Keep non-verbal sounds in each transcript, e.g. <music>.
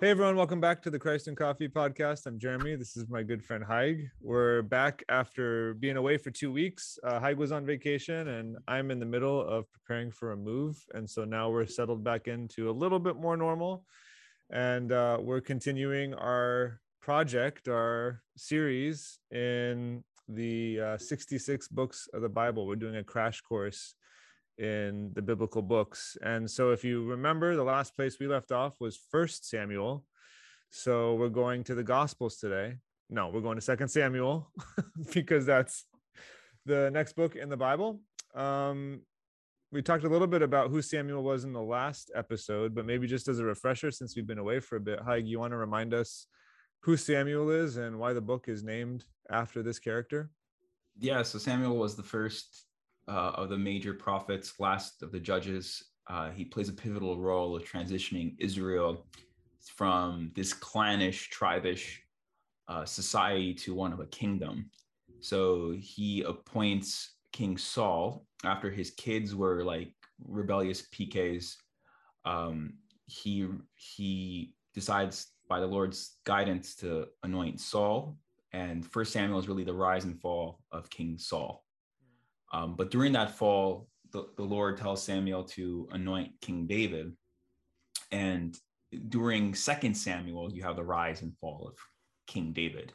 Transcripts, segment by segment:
Hey everyone, welcome back to the Christ and Coffee podcast. I'm Jeremy. This is my good friend Haig. We're back after being away for two weeks. Uh, Haig was on vacation, and I'm in the middle of preparing for a move, and so now we're settled back into a little bit more normal, and uh, we're continuing our project, our series in the uh, 66 books of the Bible. We're doing a crash course in the biblical books. And so if you remember the last place we left off was first Samuel. So we're going to the gospels today. No, we're going to second Samuel <laughs> because that's the next book in the Bible. Um, we talked a little bit about who Samuel was in the last episode, but maybe just as a refresher, since we've been away for a bit, Haig, you want to remind us who Samuel is and why the book is named after this character? Yeah, so Samuel was the first uh, of the major prophets, last of the judges. Uh, he plays a pivotal role of transitioning Israel from this clannish, tribish uh, society to one of a kingdom. So he appoints King Saul after his kids were like rebellious PKs. Um, he he decides by the Lord's guidance to anoint Saul, and First Samuel is really the rise and fall of King Saul. Um, but during that fall, the, the Lord tells Samuel to anoint King David. And during Second Samuel, you have the rise and fall of King David.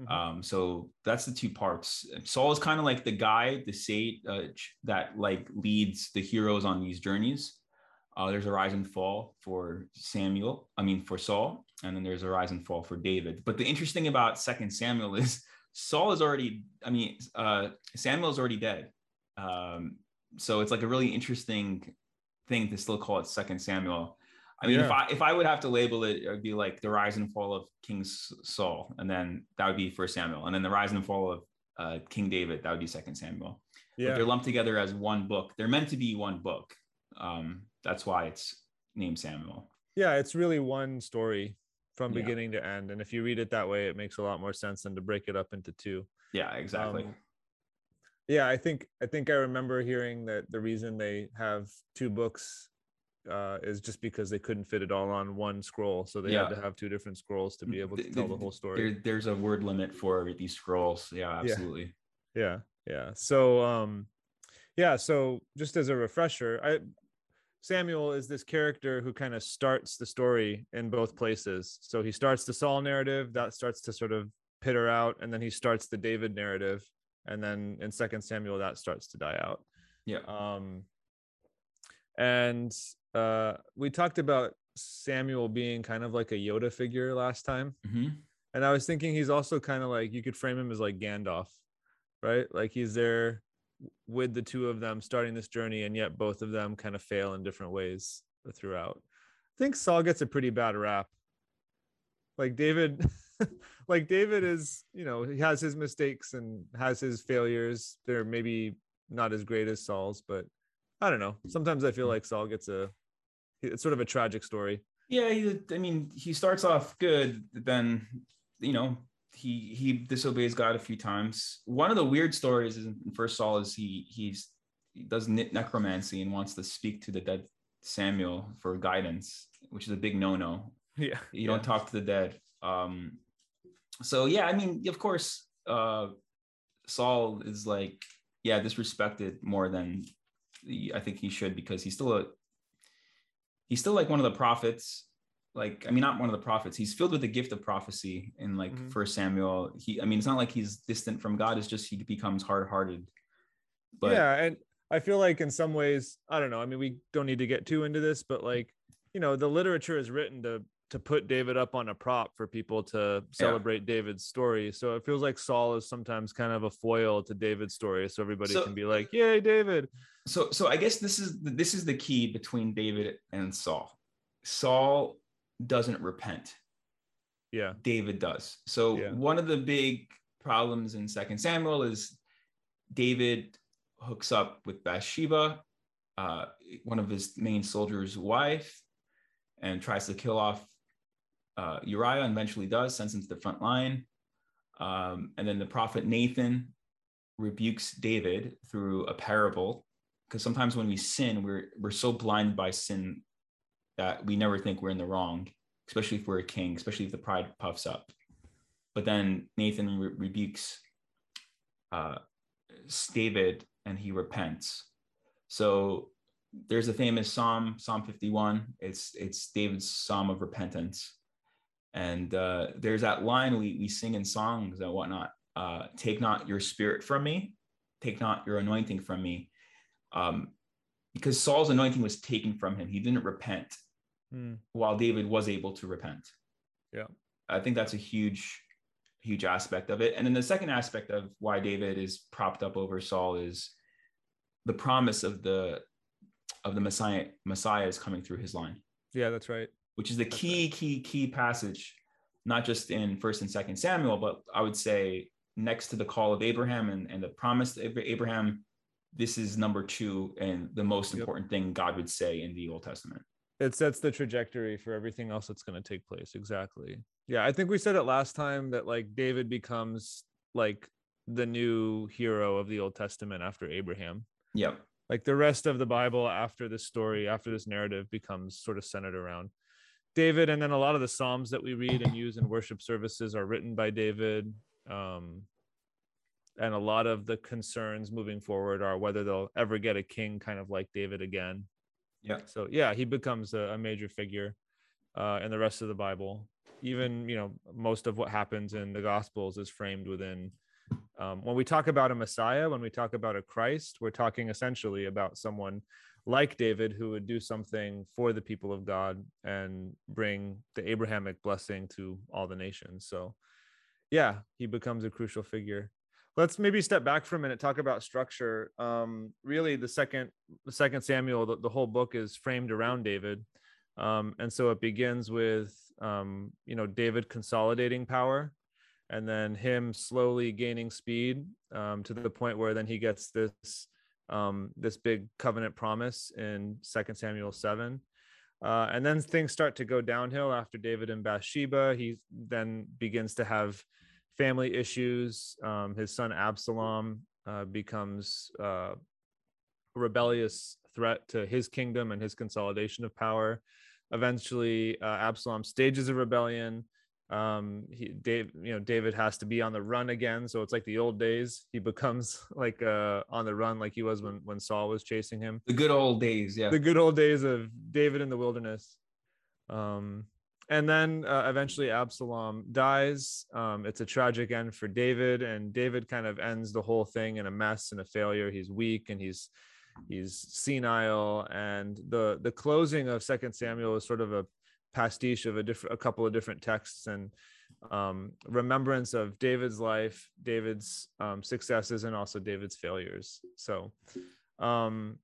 Mm-hmm. Um, so that's the two parts. Saul is kind of like the guy, the sage uh, that like leads the heroes on these journeys. Uh, there's a rise and fall for Samuel, I mean for Saul, and then there's a rise and fall for David. But the interesting about Second Samuel <laughs> is Saul is already, I mean, uh, Samuel is already dead. Um, so it's like a really interesting thing to still call it Second Samuel. I mean, yeah. if I if I would have to label it, it would be like the rise and fall of King Saul, and then that would be First Samuel, and then the rise and fall of uh, King David, that would be Second Samuel. Yeah, but they're lumped together as one book. They're meant to be one book. Um, that's why it's named Samuel. Yeah, it's really one story from beginning to end. And if you read it that way, it makes a lot more sense than to break it up into two. Yeah, exactly. Um, yeah, I think I think I remember hearing that the reason they have two books uh, is just because they couldn't fit it all on one scroll, so they yeah. had to have two different scrolls to be able to the, tell the, the whole story. There, there's a word limit for these scrolls. Yeah, absolutely. Yeah, yeah. yeah. So, um, yeah. So, just as a refresher, I Samuel is this character who kind of starts the story in both places. So he starts the Saul narrative that starts to sort of pitter out, and then he starts the David narrative, and then in Second Samuel that starts to die out. Yeah. Um, and uh, we talked about Samuel being kind of like a Yoda figure last time, mm-hmm. and I was thinking he's also kind of like you could frame him as like Gandalf, right? Like he's there with the two of them starting this journey, and yet both of them kind of fail in different ways throughout. I think Saul gets a pretty bad rap. Like David, <laughs> like David is, you know, he has his mistakes and has his failures. They're maybe not as great as Saul's, but I don't know. Sometimes I feel like Saul gets a, it's sort of a tragic story. Yeah, he, I mean, he starts off good, then you know he he disobeys God a few times. One of the weird stories in First Saul is he he's he does necromancy and wants to speak to the dead Samuel for guidance, which is a big no-no. <laughs> Yeah, you yeah. don't talk to the dead. Um, so yeah, I mean, of course, uh, Saul is like yeah disrespected more than I think he should because he's still a he's still like one of the prophets like i mean not one of the prophets. He's filled with the gift of prophecy in like mm-hmm. first samuel. He i mean it's not like he's distant from god. It's just he becomes hard-hearted. But yeah and i feel like in some ways i don't know. I mean we don't need to get too into this but like you know the literature is written to to put david up on a prop for people to celebrate yeah. david's story. So it feels like saul is sometimes kind of a foil to david's story so everybody so, can be like yay david! So so i guess this is this is the key between david and saul. Saul doesn't repent. Yeah. David does. So yeah. one of the big problems in Second Samuel is David hooks up with Bathsheba, uh, one of his main soldiers' wife, and tries to kill off uh, Uriah. And eventually does, sends him to the front line. Um, and then the prophet Nathan rebukes David through a parable, because sometimes when we sin, we're we're so blinded by sin that we never think we're in the wrong. especially if we're a king, especially if the pride puffs up. But then Nathan re- rebukes uh, David and he repents. So there's a famous psalm, Psalm 51. It's it's David's psalm of repentance, and uh, there's that line we we sing in songs and whatnot. Uh, take not your spirit from me, take not your anointing from me, um, because Saul's anointing was taken from him. He didn't repent, mm. while David was able to repent. Yeah, I think that's a huge huge aspect of it. And then the second aspect of why David is propped up over Saul is the promise of the of the Messiah Messiah is coming through his line. Yeah, that's right. Which is the that's key, right. key, key passage, not just in First and Second Samuel, but I would say next to the call of Abraham and, and the promise of Abraham, this is number two and the most yep. important thing God would say in the Old Testament. It sets the trajectory for everything else that's going to take place. Exactly. Yeah, I think we said it last time that like David becomes like the new hero of the Old Testament after Abraham. Yep like the rest of the bible after this story after this narrative becomes sort of centered around david and then a lot of the psalms that we read and use in worship services are written by david um, and a lot of the concerns moving forward are whether they'll ever get a king kind of like david again yeah so yeah he becomes a, a major figure uh, in the rest of the bible even you know most of what happens in the gospels is framed within um, when we talk about a Messiah, when we talk about a Christ, we're talking essentially about someone like David who would do something for the people of God and bring the Abrahamic blessing to all the nations. So, yeah, he becomes a crucial figure. Let's maybe step back for a minute, talk about structure. Um, really, the second, the second Samuel, the, the whole book is framed around David, um, and so it begins with um, you know David consolidating power and then him slowly gaining speed um, to the point where then he gets this um, this big covenant promise in Second Samuel seven, uh, and then things start to go downhill after David and Bathsheba. He then begins to have family issues. Um, his son Absalom uh, becomes uh, a rebellious threat to his kingdom and his consolidation of power. Eventually, uh, Absalom stages a rebellion. Um he dave you know david has to be on the run again. So it's like the old days. He becomes <laughs> like uh on the run like he was when when saul was chasing him. The good old days yeah. The good old days of david in the wilderness. Um and then uh, eventually absalom dies um it's a tragic end for david and david kind of ends the whole thing in a mess and a failure he's weak and he's he's senile and the the closing of second samuel is sort of a pastiche of a different a couple of different texts and um, remembrance of David's life, David's um, successes, and also David's failures. So um,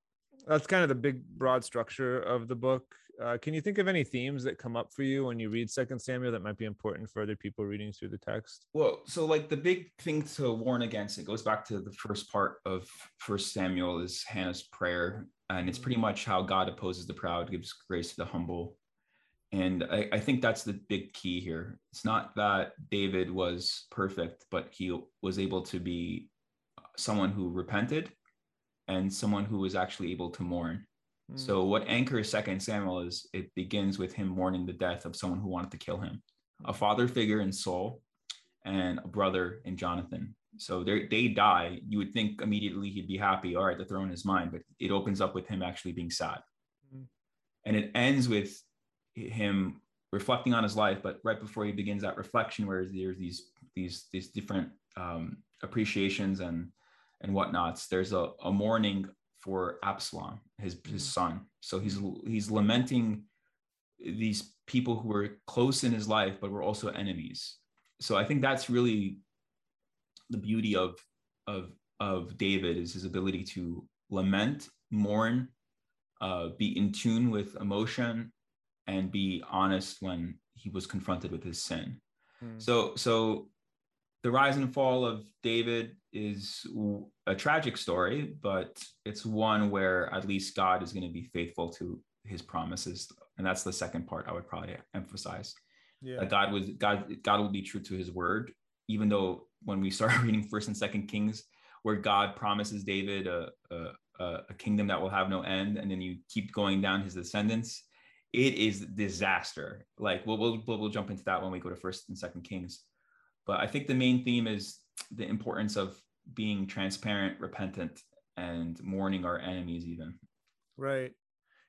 that's kind of the big broad structure of the book. Uh, can you think of any themes that come up for you when you read Second Samuel that might be important for other people reading through the text? Well, so like the big thing to warn against it goes back to the first part of First Samuel is Hannah's prayer, and it's pretty much how God opposes the proud, gives grace to the humble. And I, I, think that's the big key here. It's not that David was perfect, but he was able to be someone who repented and someone who was actually able to mourn. Mm. So, what anchors Second Samuel is it begins with him mourning the death of someone who wanted to kill him, a father figure in Saul, and a brother in Jonathan. So they die. You would think immediately he'd be happy. All right, the throne is mine. But it opens up with him actually being sad, mm. and it ends with him reflecting on his life, but right before he begins that reflection, where there's these these these different um, appreciations and and whatnots, there's a, a mourning for Absalom, his his son. So he's he's lamenting these people who were close in his life, but were also enemies. So I think that's really the beauty of of of David is his ability to lament, mourn, uh, be in tune with emotion, and be honest when he was confronted with his sin. Mm. So, so the rise and fall of David is a tragic story, but it's one where at least God is going to be faithful to his promises, and that's the second part I would probably emphasize. Yeah. That God was God. God will be true to His word, even though when we start <laughs> reading First and Second Kings, where God promises David a, a, a kingdom that will have no end, and then you keep going down his descendants, it is disaster. Like we'll, we'll we'll jump into that when we go to First and Second Kings, but I think the main theme is the importance of being transparent, repentant, and mourning our enemies. Even right,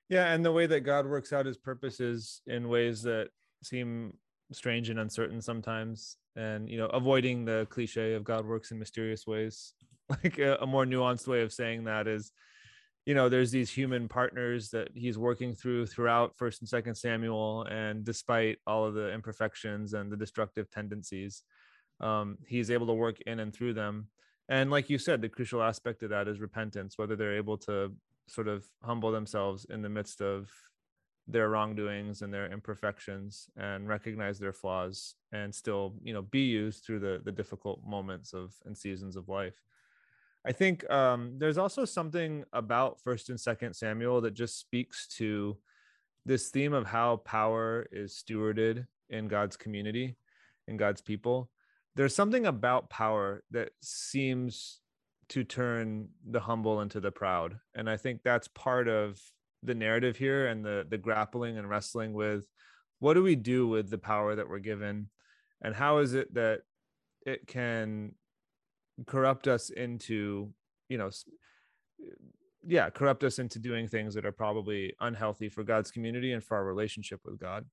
yeah, and the way that God works out His purposes in ways that seem strange and uncertain sometimes, and you know, avoiding the cliche of God works in mysterious ways. <laughs> Like a, a more nuanced way of saying that is you know there's these human partners that he's working through throughout first and second samuel and despite all of the imperfections and the destructive tendencies um, he's able to work in and through them and like you said the crucial aspect of that is repentance whether they're able to sort of humble themselves in the midst of their wrongdoings and their imperfections and recognize their flaws and still you know be used through the the difficult moments of and seasons of life I think um, there's also something about First and Second Samuel that just speaks to this theme of how power is stewarded in God's community, in God's people. There's something about power that seems to turn the humble into the proud, and I think that's part of the narrative here and the the grappling and wrestling with what do we do with the power that we're given, and how is it that it can corrupt us into you know yeah corrupt us into doing things that are probably unhealthy for god's community and for our relationship with god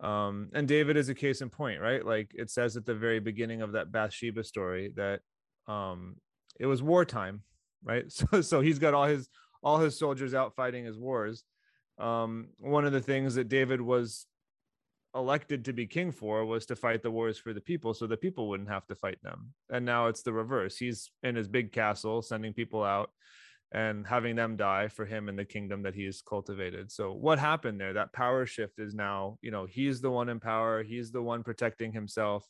um and david is a case in point right? Like it says at the very beginning of that bathsheba story that um it was wartime right? <laughs> So so he's got all his all his soldiers out fighting his wars. Um one of the things that david was elected to be king for was to fight the wars for the people so the people wouldn't have to fight them. And now it's the reverse. He's in his big castle sending people out and having them die for him and the kingdom that he's cultivated. So what happened there? That power shift is now you know he's the one in power he's the one protecting himself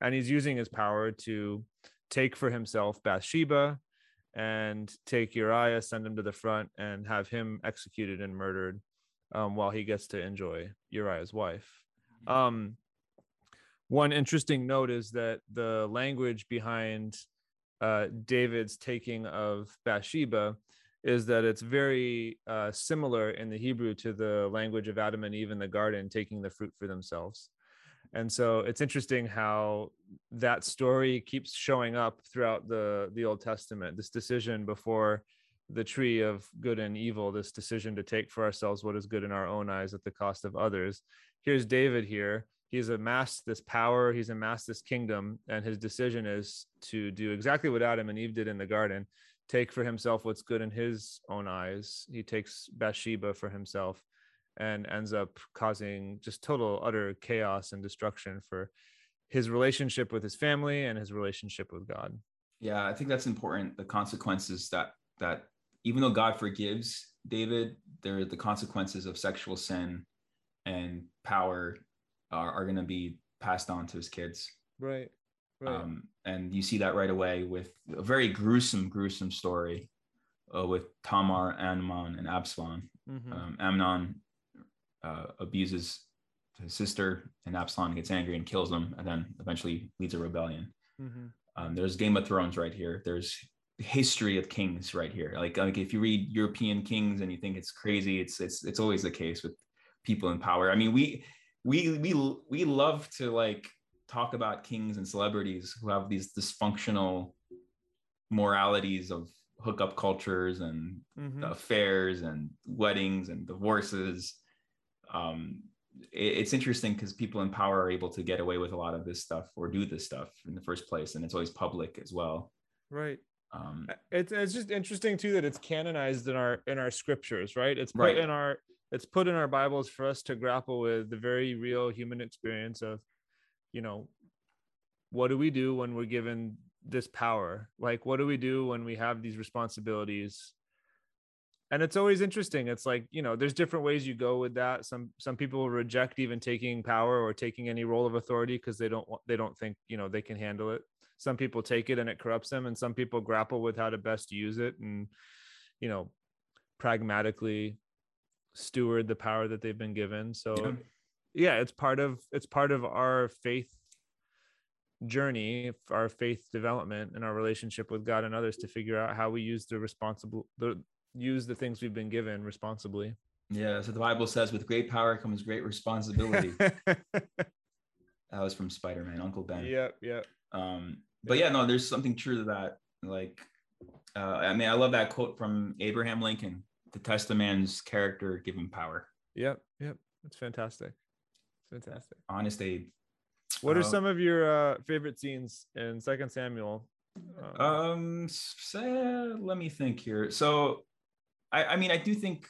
and he's using his power to take for himself bathsheba and take uriah send him to the front and have him executed and murdered um, while he gets to enjoy uriah's wife. Um, one interesting note is that the language behind uh, David's taking of Bathsheba is that it's very uh, similar in the Hebrew to the language of Adam and Eve in the garden taking the fruit for themselves. And so it's interesting how that story keeps showing up throughout the, the Old Testament. This decision before the tree of good and evil, this decision to take for ourselves what is good in our own eyes at the cost of others, here's David here. He's amassed this power, he's amassed this kingdom, and his decision is to do exactly what Adam and Eve did in the garden take for himself what's good in his own eyes. He takes Bathsheba for himself and ends up causing just total, utter chaos and destruction for his relationship with his family and his relationship with God. Yeah, I think that's important. The consequences that that even though God forgives David, there are the consequences of sexual sin and power are, are going to be passed on to his kids. Right. Right. Um, and you see that right away with a very gruesome, gruesome story uh, with Tamar, Amnon, and Absalom. Mm-hmm. Um, Amnon uh, abuses his sister, and Absalom gets angry and kills him, and then eventually leads a rebellion. Mm-hmm. Um, there's Game of Thrones right here. There's history of kings right here. Like, like if you read European kings and you think it's crazy, it's it's it's always the case with people in power. I mean, we we we we love to like talk about kings and celebrities who have these dysfunctional moralities of hookup cultures and mm-hmm. affairs and weddings and divorces. Um, it, it's interesting because people in power are able to get away with a lot of this stuff or do this stuff in the first place, and it's always public as well. Right. Um, it's it's just interesting too that it's canonized in our in our scriptures, right? It's put right. in our it's put in our bibles for us to grapple with the very real human experience of you know what do we do when we're given this power? Like what do we do when we have these responsibilities? And it's always interesting. It's like you know there's different ways you go with that. Some some people reject even taking power or taking any role of authority because they don't want they don't think you know they can handle it. Some people take it and it corrupts them and some people grapple with how to best use it and you know pragmatically steward the power that they've been given. So yeah. Yeah it's part of it's part of our faith journey our faith development and our relationship with god and others to figure out how we use the responsible the use the things we've been given responsibly Yeah, so the Bible says, "With great power comes great responsibility." <laughs> that was from Spider-Man, Uncle Ben. Yep, yep. Um, but yeah, no, there's something true to that. Like, uh, I mean, I love that quote from Abraham Lincoln: "To test a man's character, give him power." Yep, yep. that's fantastic. Fantastic. Honest Abe. What are Uh, some of your uh, favorite scenes in Second Samuel? Um, Um, say, let me think here. So, I, I mean, I do think.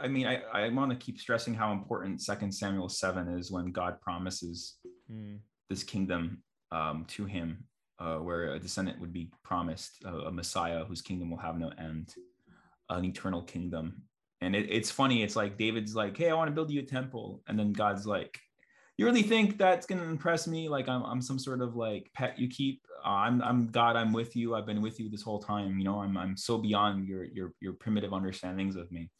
I mean, I, I want to keep stressing how important Second Samuel seven is when God promises hmm, this kingdom um, to him, uh, where a descendant would be promised, uh, a Messiah whose kingdom will have no end, an eternal kingdom. And it, it's funny. It's like David's like, "Hey, I want to build you a temple," and then God's like, "You really think that's gonna impress me? Like I'm, I'm some sort of like pet you keep? Uh, I'm, I'm God. I'm with you. I've been with you this whole time. You know, I'm, I'm so beyond your, your, your primitive understandings of me."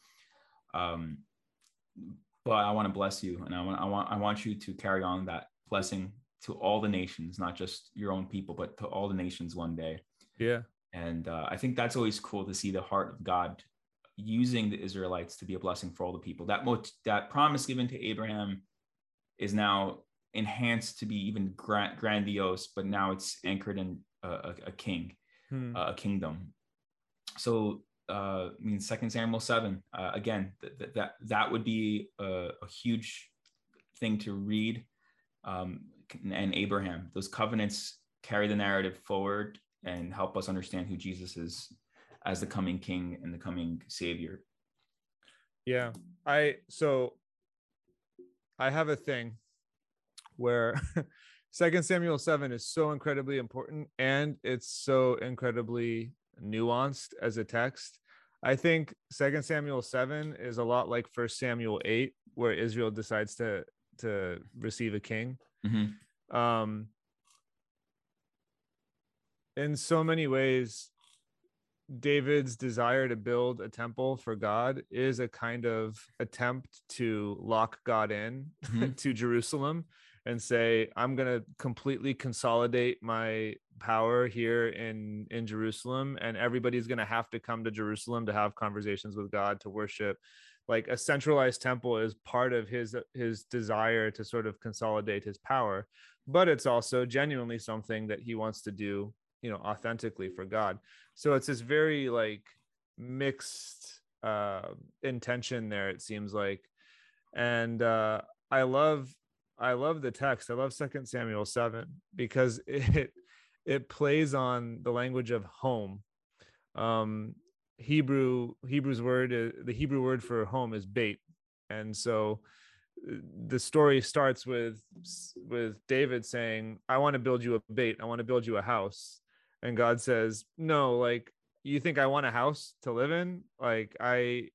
Um, but I want to bless you, and I want, I want, I want you to carry on that blessing to all the nations, not just your own people, but to all the nations one day. yeah, And uh, I think that's always cool to see the heart of God using the Israelites to be a blessing for all the people. That mo- that promise given to Abraham is now enhanced to be even gra- grandiose, but now it's anchored in a, a, king, Hmm. a kingdom. So uh, I mean, Second Samuel seven uh, again. Th- th- that that would be a, a huge thing to read. Um, and Abraham, those covenants carry the narrative forward and help us understand who Jesus is as the coming King and the coming Savior. yeah. I so I have a thing where <laughs> Second Samuel seven is so incredibly important, and it's so incredibly nuanced as a text. I think Second Samuel seven is a lot like First Samuel eight, where Israel decides to to receive a king. Mhm. um in so many ways david's desire to build a temple for god is a kind of attempt to lock god in Mhm. <laughs> to jerusalem and say i'm going to completely consolidate my power here in in jerusalem and everybody's going to have to come to jerusalem to have conversations with god to worship like a centralized temple is part of his his desire to sort of consolidate his power but it's also genuinely something that he wants to do you know authentically for god. So it's this very like mixed uh intention there it seems like. And uh i love i love the text. I love second samuel 7 because <laughs> it it plays on the language of home. Um hebrew hebrew's word is, the hebrew word for home is bait. And so uh, the story starts with with david saying i want to build you a bait. I want to build you a house and god says no like you think i want a house to live in? Like i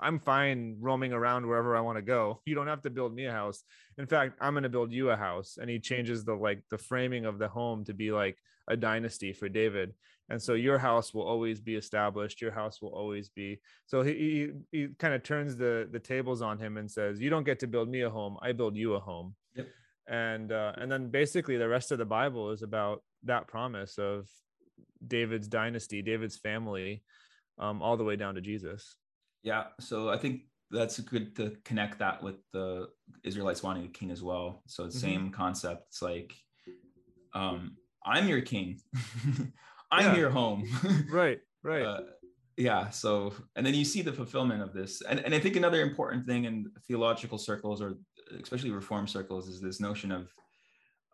i'm fine roaming around wherever i want to go. You don't have to build me a house. In fact i'm going to build you a house. And he changes the like the framing of the home to be like a dynasty for david. And so your house will always be established. Your house will always be. So he he, he kind of turns the the tables on him and says you don't get to build me a home. I build you a home. And uh, and then basically the rest of the bible is about that promise of david's dynasty david's family um, all the way down to jesus Yeah, so I think that's good to connect that with the Israelites wanting a king as well. So the Mhm. same concept. It's like, um, I'm your king. <laughs> I'm Yeah. your home. <laughs> right right Uh, yeah. So, and then you see the fulfillment of this. And, and I think another important thing in theological circles, or especially reform circles, is this notion of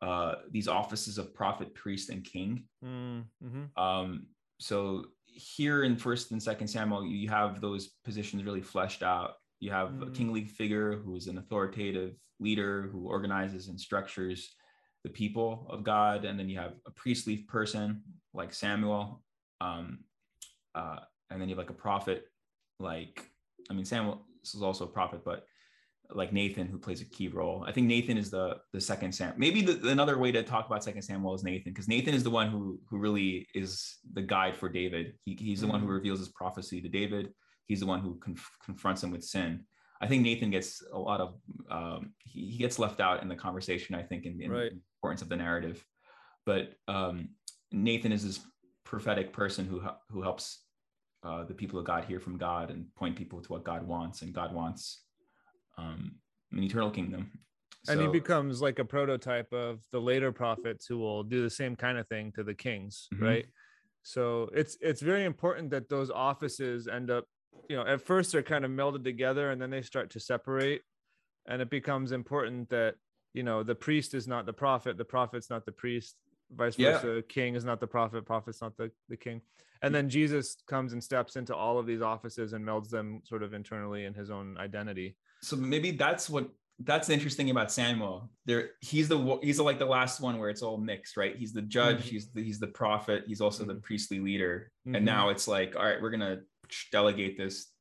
uh, these offices of prophet, priest, and king. mm-hmm. Um, so here in First and Second Samuel, you have those positions really fleshed out. You have a Mhm. kingly figure who is an authoritative leader who organizes and structures the people of God, and then you have a priestly person like Samuel, um, uh, and then you have like a prophet, like I mean Samuel is also a prophet, but like Nathan who plays a key role. I think Nathan is the the second Sam. Maybe the, another way to talk about second Samuel is Nathan because Nathan is the one who who really is the guide for David. He, he's the one who Mhm. reveals his prophecy to David. He's the one who conf- confronts him with sin. I think Nathan gets a lot of um, he, he gets left out in the conversation. I think in, in Right. the importance of the narrative, but um, Nathan is this prophetic person who who helps uh, the people of God hear from God and point people to what God wants, and God wants um, an eternal kingdom. and he becomes like a prototype of the later prophets who will do the same kind of thing to the kings, Mhm. right? So it's it's very important that those offices end up, you know, at first they're kind of melded together and then they start to separate, and it becomes important that you know the priest is not the prophet, the prophet's not the priest, vice Yeah. versa. King is not the prophet, prophet's not the the king, and then Jesus comes and steps into all of these offices and melds them sort of internally in his own identity. So maybe that's what that's interesting about Samuel. There, he's the he's like the last one where it's all mixed, right? He's the judge, Mhm. he's the he's the prophet, he's also the Mhm. priestly leader, Mhm. and now it's like, all right, we're gonna delegate this.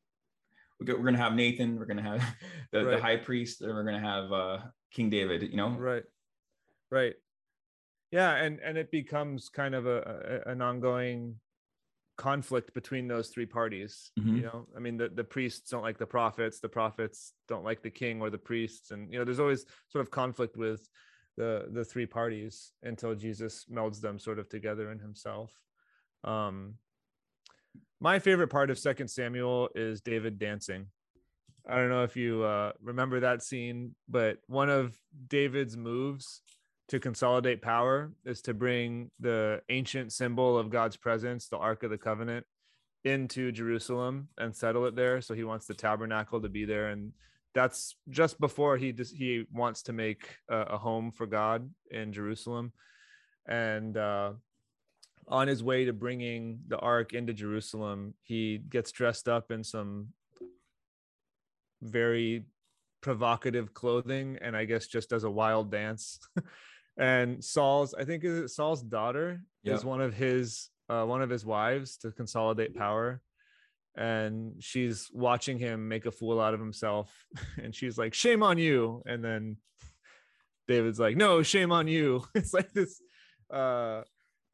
We're gonna have Nathan, we're gonna have <laughs> the, the high priest, and we're gonna have uh, King David. You know, right right yeah and and it becomes kind of a, a an ongoing conflict between those three parties Mhm. you know? I mean the, the priests don't like the prophets the prophets don't like the king or the priests and you know there's always sort of conflict with the the three parties until jesus melds them sort of together in himself. Um my favorite part of second samuel is david dancing. I don't know if you uh, remember that scene, but one of David's moves to consolidate power is to bring the ancient symbol of God's presence, the Ark of the Covenant, into Jerusalem and settle it there. So he wants the tabernacle to be there, and that's just before he just he wants to make a, a home for God in Jerusalem, and uh, on his way to bringing the ark into Jerusalem, he gets dressed up in some very provocative clothing and I guess just does a wild dance. <laughs> and Saul's, I think is it Saul's daughter Yeah. is one of his uh, one of his wives to consolidate power. And she's watching him make a fool out of himself. <laughs> And she's like, shame on you. And then David's like, no, shame on you. <laughs> It's like this uh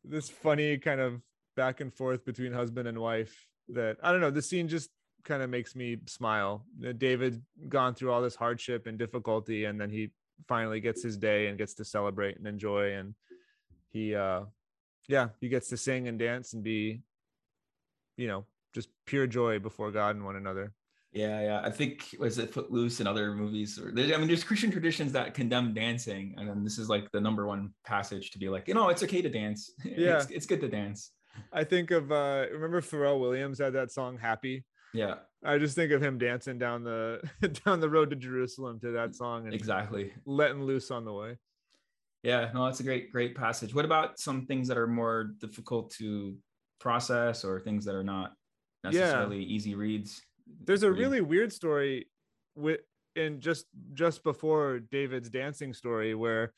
this funny kind of back and forth between husband and wife that I don't know. The scene just kind of makes me smile. David gone through all this hardship and difficulty, and then he finally gets his day and gets to celebrate and enjoy. And he, uh, yeah, he gets to sing and dance and be, you know, just pure joy before God and one another. Yeah, yeah. I think was it Footloose and other movies. Or I mean, there's Christian traditions that condemn dancing, and then this is like the number one passage to be like, you know, it's okay to dance. <laughs> Yeah. it's, it's good to dance. I think of uh remember Pharrell Williams had that song Happy. Yeah, I just think of him dancing down the <laughs> down the road to Jerusalem to that song and exactly. letting loose on the way. Yeah, no, that's a great, great passage. What about some things that are more difficult to process, or things that are not Yeah. necessarily easy reads? There's a really weird story with in just just before David's dancing story where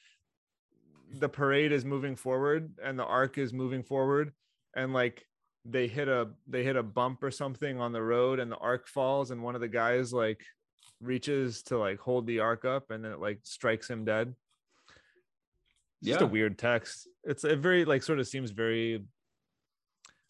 the parade is moving forward and the ark is moving forward and like they hit a they hit a bump or something on the road and the ark falls and one of the guys like reaches to like hold the ark up and then it like strikes him dead. It's just a weird text. It's a very like sort of seems very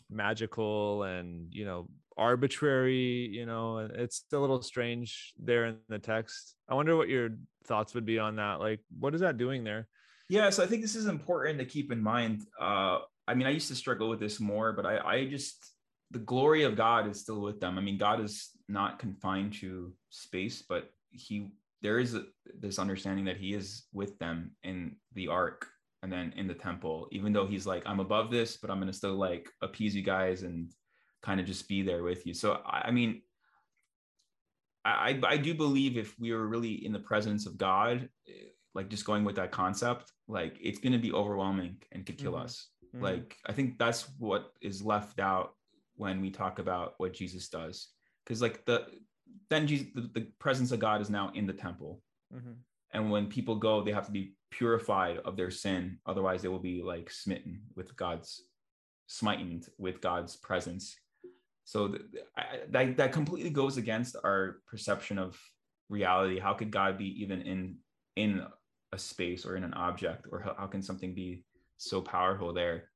magical and you know arbitrary you know and it's a little strange there in the text i wonder what your thoughts would be on that like what is that doing there Yeah, so I think this is important to keep in mind. Uh, I mean, I used to struggle with this more, but I, I just the glory of God is still with them. I mean, God is not confined to space, but He there is a, this understanding that He is with them in the ark and then in the temple. Even though He's like, I'm above this, but I'm gonna still like appease you guys and kind of just be there with you. So I, I mean, I, I do believe if we were really in the presence of God, eh, like just going with that concept, like it's going to be overwhelming and could kill Mhm. us. Like I think that's what is left out when we talk about what Jesus does, because like the then Jesus, the, the presence of God is now in the temple, Mhm. and when people go, they have to be purified of their sin, otherwise they will be like smitten with God's smitened with God's presence. So th- I, that that completely goes against our perception of reality. How could God be even in in a space or in an object, or how, how can something be so powerful there?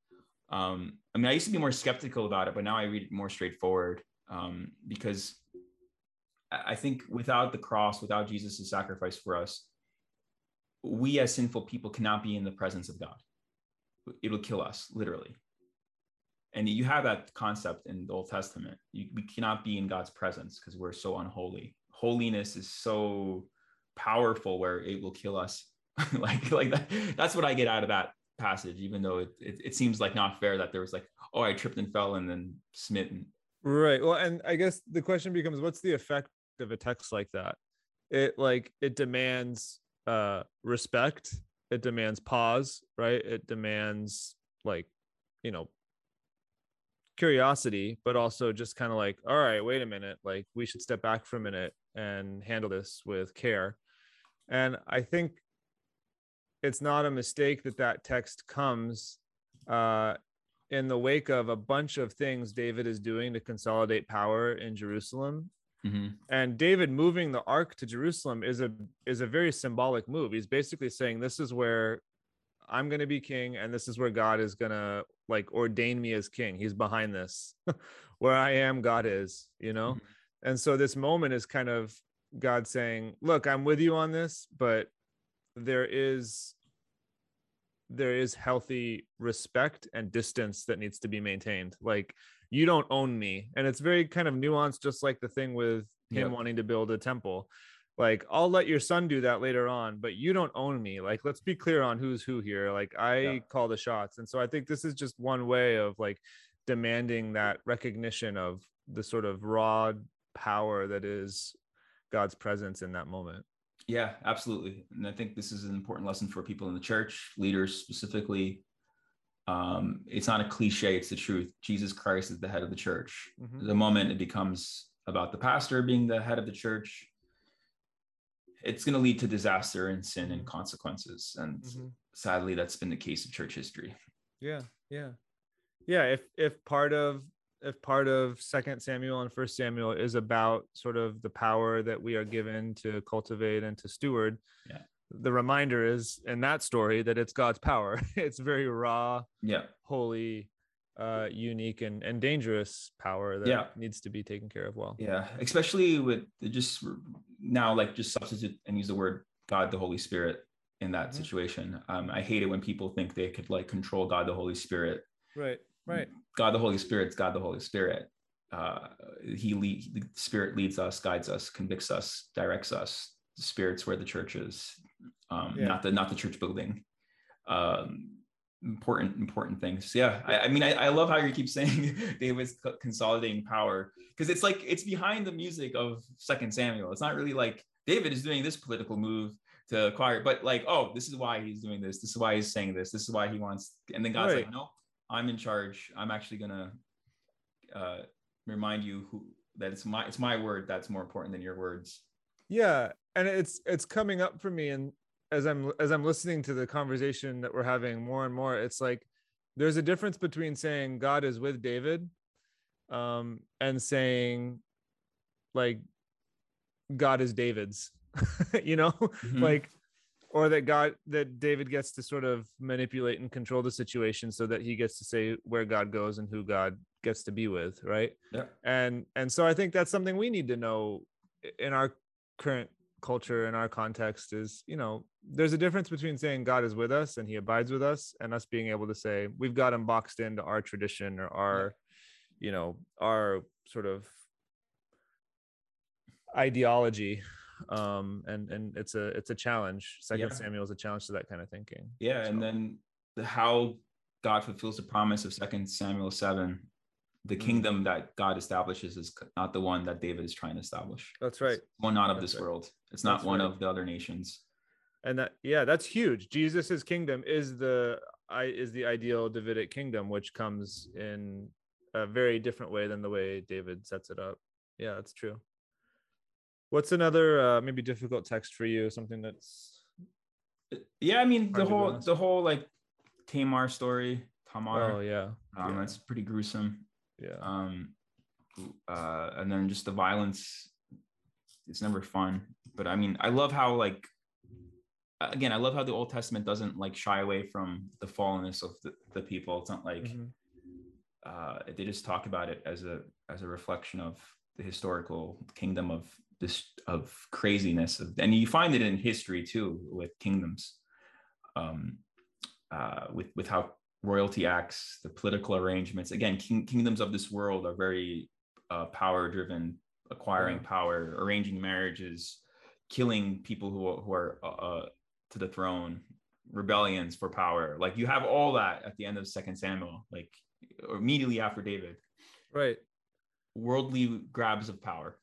Um, I mean, I used to be more skeptical about it, but now I read it more straightforward um, because I think without the cross, without Jesus' sacrifice for us, we as sinful people cannot be in the presence of God. It'll kill us, literally. and you have that concept in the Old Testament. You, we cannot be in God's presence because we're so unholy. Holiness is so powerful where it will kill us. <laughs> like like that. That's what I get out of that passage, even though it, it, it seems like not fair that there was like, oh, I tripped and fell and then smitten. Right. Well, and I guess the question becomes, what's the effect of a text like that? It like it demands uh respect. It demands pause. Right. It demands like you know curiosity but also just kind of like all right wait a minute like we should step back for a minute and handle this with care and i think it's not a mistake that that text comes uh, in the wake of a bunch of things david is doing to consolidate power in jerusalem. Mm-hmm. and david moving the ark to jerusalem is a is a very symbolic move. He's basically saying this is where i'm going to be king and this is where god is going to like ordain me as king. He's behind this. <laughs> Where i am god is you know? Mm-hmm. and so this moment is kind of god saying look i'm with you on this but there is there is healthy respect and distance that needs to be maintained. Like you don't own me. And it's very kind of nuanced just like the thing with him yep. wanting to build a temple. Like i'll let your son do that later on but you don't own me. Like let's be clear on who's who here. Like i yeah. call the shots. And so i think this is just one way of like demanding that recognition of the sort of raw power that is god's presence in that moment yeah absolutely. And i think this is an important lesson for people in the church leaders specifically. Um, it's not a cliche it's the truth. Jesus christ is the head of the church. Mm-hmm. the moment it becomes about the pastor being the head of the church it's going to lead to disaster and sin and consequences. And mm-hmm. sadly that's been the case of church history. Yeah yeah. Yeah if if part of if part of second samuel and first samuel is about sort of the power that we are given to cultivate and to steward yeah the reminder is in that story that it's god's power <laughs> it's very raw yeah holy uh, unique and, and dangerous power that yeah. needs to be taken care of well. Yeah, especially with just now, like just substitute and use the word God, the Holy Spirit in that mm-hmm. situation. Um, I hate it when people think they could like control God, the Holy Spirit. Right, right. God, the Holy Spirit's God, the Holy Spirit. Uh, he lead, the Spirit leads us, guides us, convicts us, directs us. The Spirit's where the church is, um, yeah. not the not the church building. Um, important important things yeah i, I mean I, I, love how you keep saying <laughs> david's consolidating power because it's like it's behind the music of second samuel it's not really like david is doing this political move to acquire but like oh this is why he's doing this this is why he's saying this this is why he wants and then god's right. like no i'm in charge. I'm actually gonna uh remind you who that it's my it's my word that's more important than your words. Yeah and it's it's coming up for me and as I'm as I'm listening to the conversation that we're having more and more, it's like there's a difference between saying God is with David um, and saying like God is David's, <laughs> you know, mm-hmm. like or that God that David gets to sort of manipulate and control the situation so that he gets to say where God goes and who God gets to be with, right? Yeah. And and so I think that's something we need to know in our current culture in our context is you know there's a difference between saying god is with us and he abides with us and us being able to say we've got him boxed into our tradition or our you know our sort of ideology um and and it's a it's a challenge second yeah. samuel is a challenge to that kind of thinking yeah so. and then the how god fulfills the promise of second samuel 7 the mm-hmm. kingdom that God establishes is not the one that David is trying to establish. That's right. It's one not of that's this right. world. It's not that's one right. of the other nations. And that yeah, that's huge. Jesus's kingdom is the I is the ideal Davidic kingdom, which comes in a very different way than the way David sets it up. Yeah, that's true. What's another uh, maybe difficult text for you? Something that's yeah, I mean the whole the whole like Tamar story. Tamar. Oh yeah. Um, yeah. that's pretty gruesome yeah um uh and then just the violence it's never fun but i mean i love how like again i love how the old testament doesn't like shy away from the fallenness of the, the people it's not like mm-hmm. uh they just talk about it as a as a reflection of the historical kingdom of this of craziness of, and you find it in history too with kingdoms um uh with with how royalty acts, the political arrangements. Again, king, kingdoms of this world are very uh, power driven, acquiring power, arranging marriages, killing people who, who are uh, uh, to the throne, rebellions for power. Like you have all that at the end of Second Samuel, like or immediately after David. Right. Worldly grabs of power.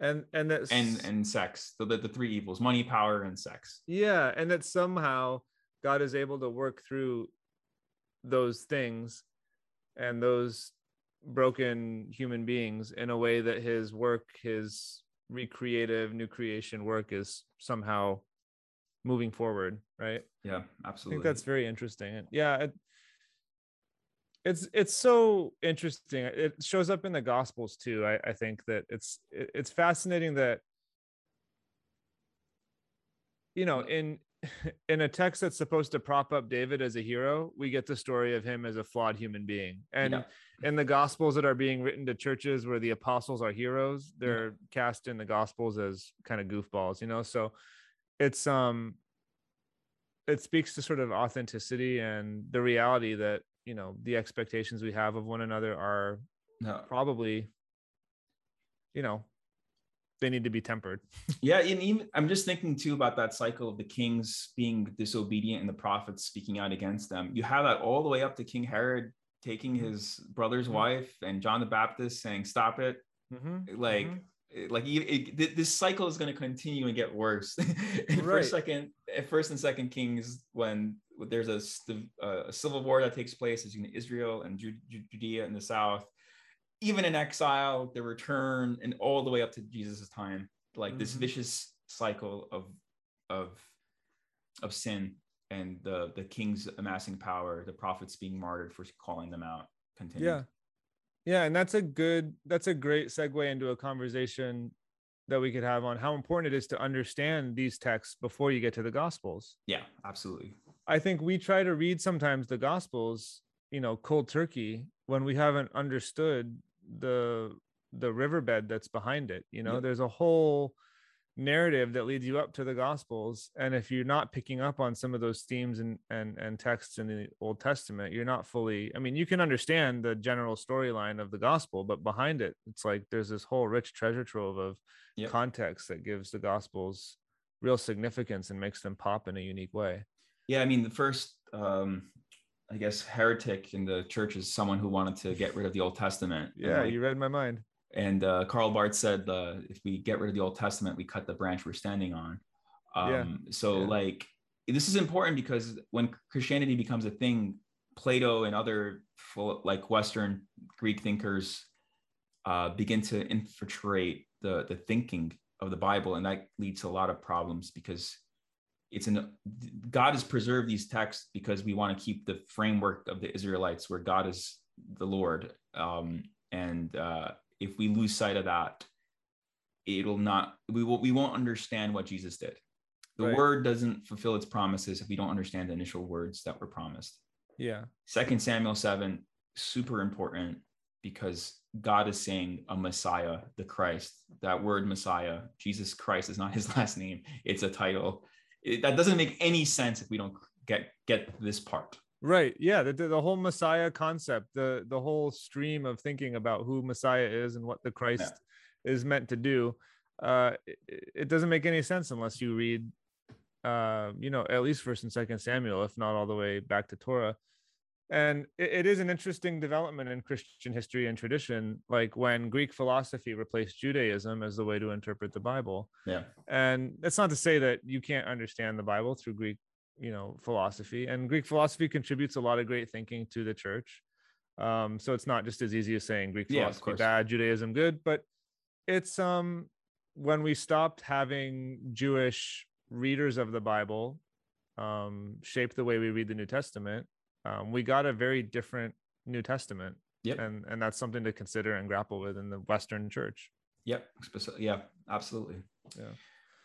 And and that and and sex. The, the the three evils: money, power, and sex. Yeah, and that somehow God is able to work through those things and those broken human beings in a way that his work, his recreative new creation work is somehow moving forward, right? Yeah, absolutely. I think that's very interesting. Yeah, it, it's it's so interesting. It shows up in the Gospels too. I, I think that it's it's fascinating that you know in <laughs> in a text that's supposed to prop up David as a hero, we get the story of him as a flawed human being. And yeah. in the gospels that are being written to churches where the apostles are heroes, they're yeah. cast in the gospels as kind of goofballs, you know? So it's um it speaks to sort of authenticity and the reality that, you know, the expectations we have of one another are no. probably you know they need to be tempered. <laughs> yeah, and even I'm just thinking too about that cycle of the kings being disobedient and the prophets speaking out against them. You have that all the way up to King Herod taking mm-hmm. his brother's mm-hmm. wife and John the Baptist saying, "Stop it!" Mm-hmm. Like, mm-hmm. like it, it, this cycle is going to continue and get worse. <laughs> in right. first, second, first and second Kings, when there's a, a civil war that takes place between Israel and Judea in the south even in exile, the return, and all the way up to Jesus' time, like mm-hmm. this vicious cycle of of of sin and the the kings amassing power, the prophets being martyred for calling them out. Continue. Yeah, yeah, and that's a good that's a great segue into a conversation that we could have on how important it is to understand these texts before you get to the gospels. Yeah, absolutely. I think we try to read sometimes the gospels, you know, cold turkey when we haven't understood the the riverbed that's behind it you know? There's a whole narrative that leads you up to the gospels and if you're not picking up on some of those themes and and, and texts in the old testament you're not fully i mean you can understand the general storyline of the gospel but behind it it's like there's this whole rich treasure trove of yep. context that gives the gospels real significance and makes them pop in a unique way yeah i mean the first um I guess heretic in the church is someone who wanted to get rid of the Old Testament. <laughs> Yeah, like, you read my mind. And uh, Karl Barth said, uh, if we get rid of the Old Testament, we cut the branch we're standing on. Um, yeah. So, yeah. like, this is important because when Christianity becomes a thing, Plato and other full, like Western Greek thinkers uh, begin to infiltrate the the thinking of the Bible, and that leads to a lot of problems because it's an God has preserved these texts because we want to keep the framework of the Israelites where God is the Lord. Um, and uh, if we lose sight of that, it'll not we will we won't understand what Jesus did. The right. word doesn't fulfill its promises if we don't understand the initial words that were promised. Yeah. Second Samuel 7, super important because God is saying a Messiah, the Christ. That word Messiah, Jesus Christ is not his <laughs> last name, it's a title it, that doesn't make any sense if we don't get get this part. Right. Yeah the, the whole messiah concept the the whole stream of thinking about who messiah is and what the christ yeah. is meant to do uh it, it, doesn't make any sense unless you read uh you know at least first and second samuel if not all the way back to torah and it, it is an interesting development in christian history and tradition like when greek philosophy replaced judaism as the way to interpret the bible. Yeah. And that's not to say that you can't understand the bible through greek you know philosophy. And greek philosophy contributes a lot of great thinking to the church. Um so it's not just as easy as saying greek philosophy yeah, bad judaism good but it's um when we stopped having jewish readers of the bible um shape the way we read the new testament um, we got a very different New Testament. Yep. And and that's something to consider and grapple with in the Western church. Yep. Yeah, absolutely. Yeah.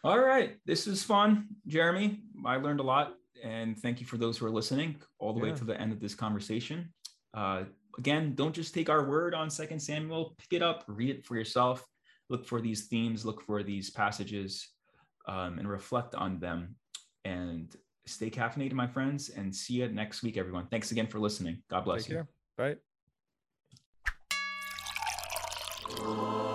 All right. This is fun, Jeremy. I learned a lot. And thank you for those who are listening all the yeah. way to the end of this conversation. Uh, again, don't just take our word on Second Samuel. Pick it up, read it for yourself. Look for these themes, look for these passages, um, and reflect on them. And stay caffeinated, my friends, and see you next week, everyone. Thanks again for listening. God bless Take you. care. Bye.